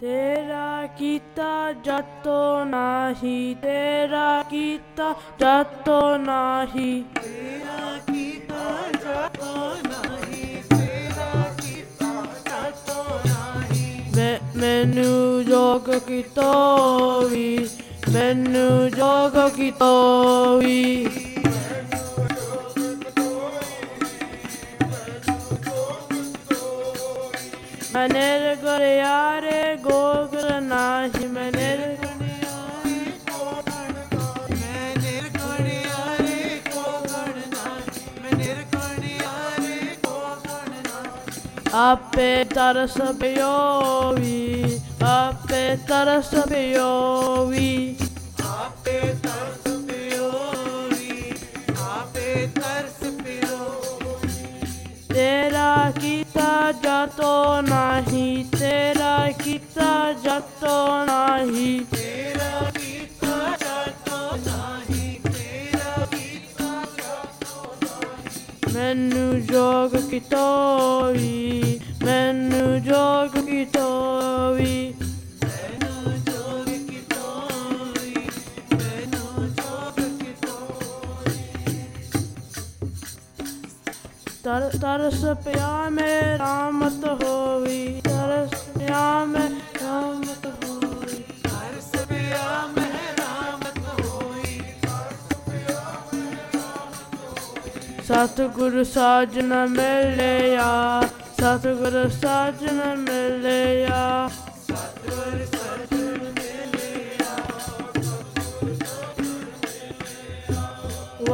ਤੇਰਾ ਕੀਤਾ ਜਤੋ ਨਾਹੀ ਤੇਰਾ ਕੀਤਾ ਜਤੋ ਨਾਹੀ। ਤੇਰਾ ਕੀਤਾ ਜਾਤੋ ਨਹੀਂ ਤੇਰਾ ਕੀਤਾ ਜਾਤੋ ਨਹੀਂ। ਮੈਂ ਮੈਨੂੰ ਜੋਗ ਕੀਤਾ ਵੀ ਮੈਨੂੰ ਜੋਗ ਕੀਤਾ ਵੀ। ਮਨਿਰਗੁਰਿਆਰੇ ਗੋਗਲ ਨਾਹੀ ਮਨਿਰ ਆਪੇ ਤਰਸ ਪਿਓ ਵੀ ਆਪੇ ਤਰਸ ਪਿਓ ਵੀ ਤੇਰਾ ਕੀਤਾ ਜਤੋ ਨਹੀਂ ਤੇਰਾ ਕੀਤਾ ਜਤੋ ਨਹੀਂ। ਤੇਰਾ ਕੀਤਾ ਜਾਤੋ ਨਹੀਂ ਤੇਰਾ ਕੀਤਾ ਮੈਨੂੰ ਜੋਗ ਕਿਤੋਵੀ ਮੈਨੂੰ ਜੋਗ ਕਿਤੋਵੀ। ਮੈਨੂੰ ਤਰ ਤਰਸ ਪਿਆ ਮੇ ਰਾਮਤ ਹੋਵੀ। ਤਰਸ ਪਿਆ ਮੇ ਰਾਮਤ ਹੋਵੀ। ਤਰਸ ਪਿਆ ਮੈਂ ਰਾਮਤ ਹੋਈ ਸਤਿਗੁਰ ਸਾਜਨ ਮਿਲਿਆ। ਸਤਿਗੁਰ ਸਾਜਨ ਮਿਲਿਆ।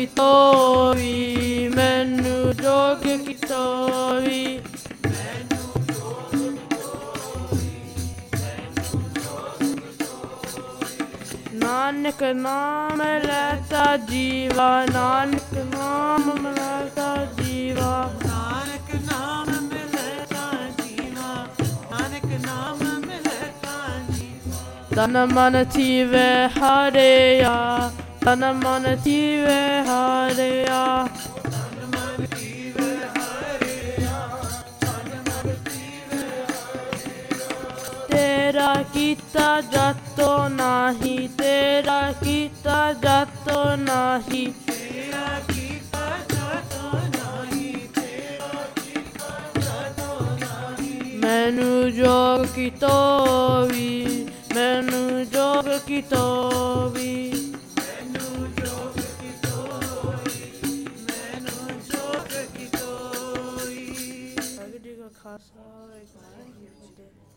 ਕਿਤੋਵੀ ਮੈਨੂੰ ਜੋਗ ਕਿਤੋਵੀ ਨਾਨਕ ਨਾਮ ਲੈਤਾ ਜੀਵਾ ਨਾਨਕ ਨਾਮ ਲੈਤਾ ਜੀਵਾ ਨਾਨਕ ਨਾਮ ਮਿਲੇ ਤਾਂ ਜੀਵਾ ਨਾਨਕ ਨਾਮ ਮਿਲੇ ਤਾਂ ਜੀਵਾ ਤਨ ਮਨ ਥੀਵੇ ਹਰਿਆ ਤਨ ਮਨ ਜੀਵੇ ਹਾਰਿਆ। ਤੇਰਾ ਕੀਤਾ ਜਤੋ ਨਾਹੀ, ਤੇਰਾ ਕੀਤਾ ਜਤੋ ਨਾਹੀ। ਮੈਨੂੰ ਜੋਗ ਕੀ ਤੋਵੀ, ਮੈਨੂੰ ਜੋਗ ਕੀ ਤੋਵੀ। That's all I got you today.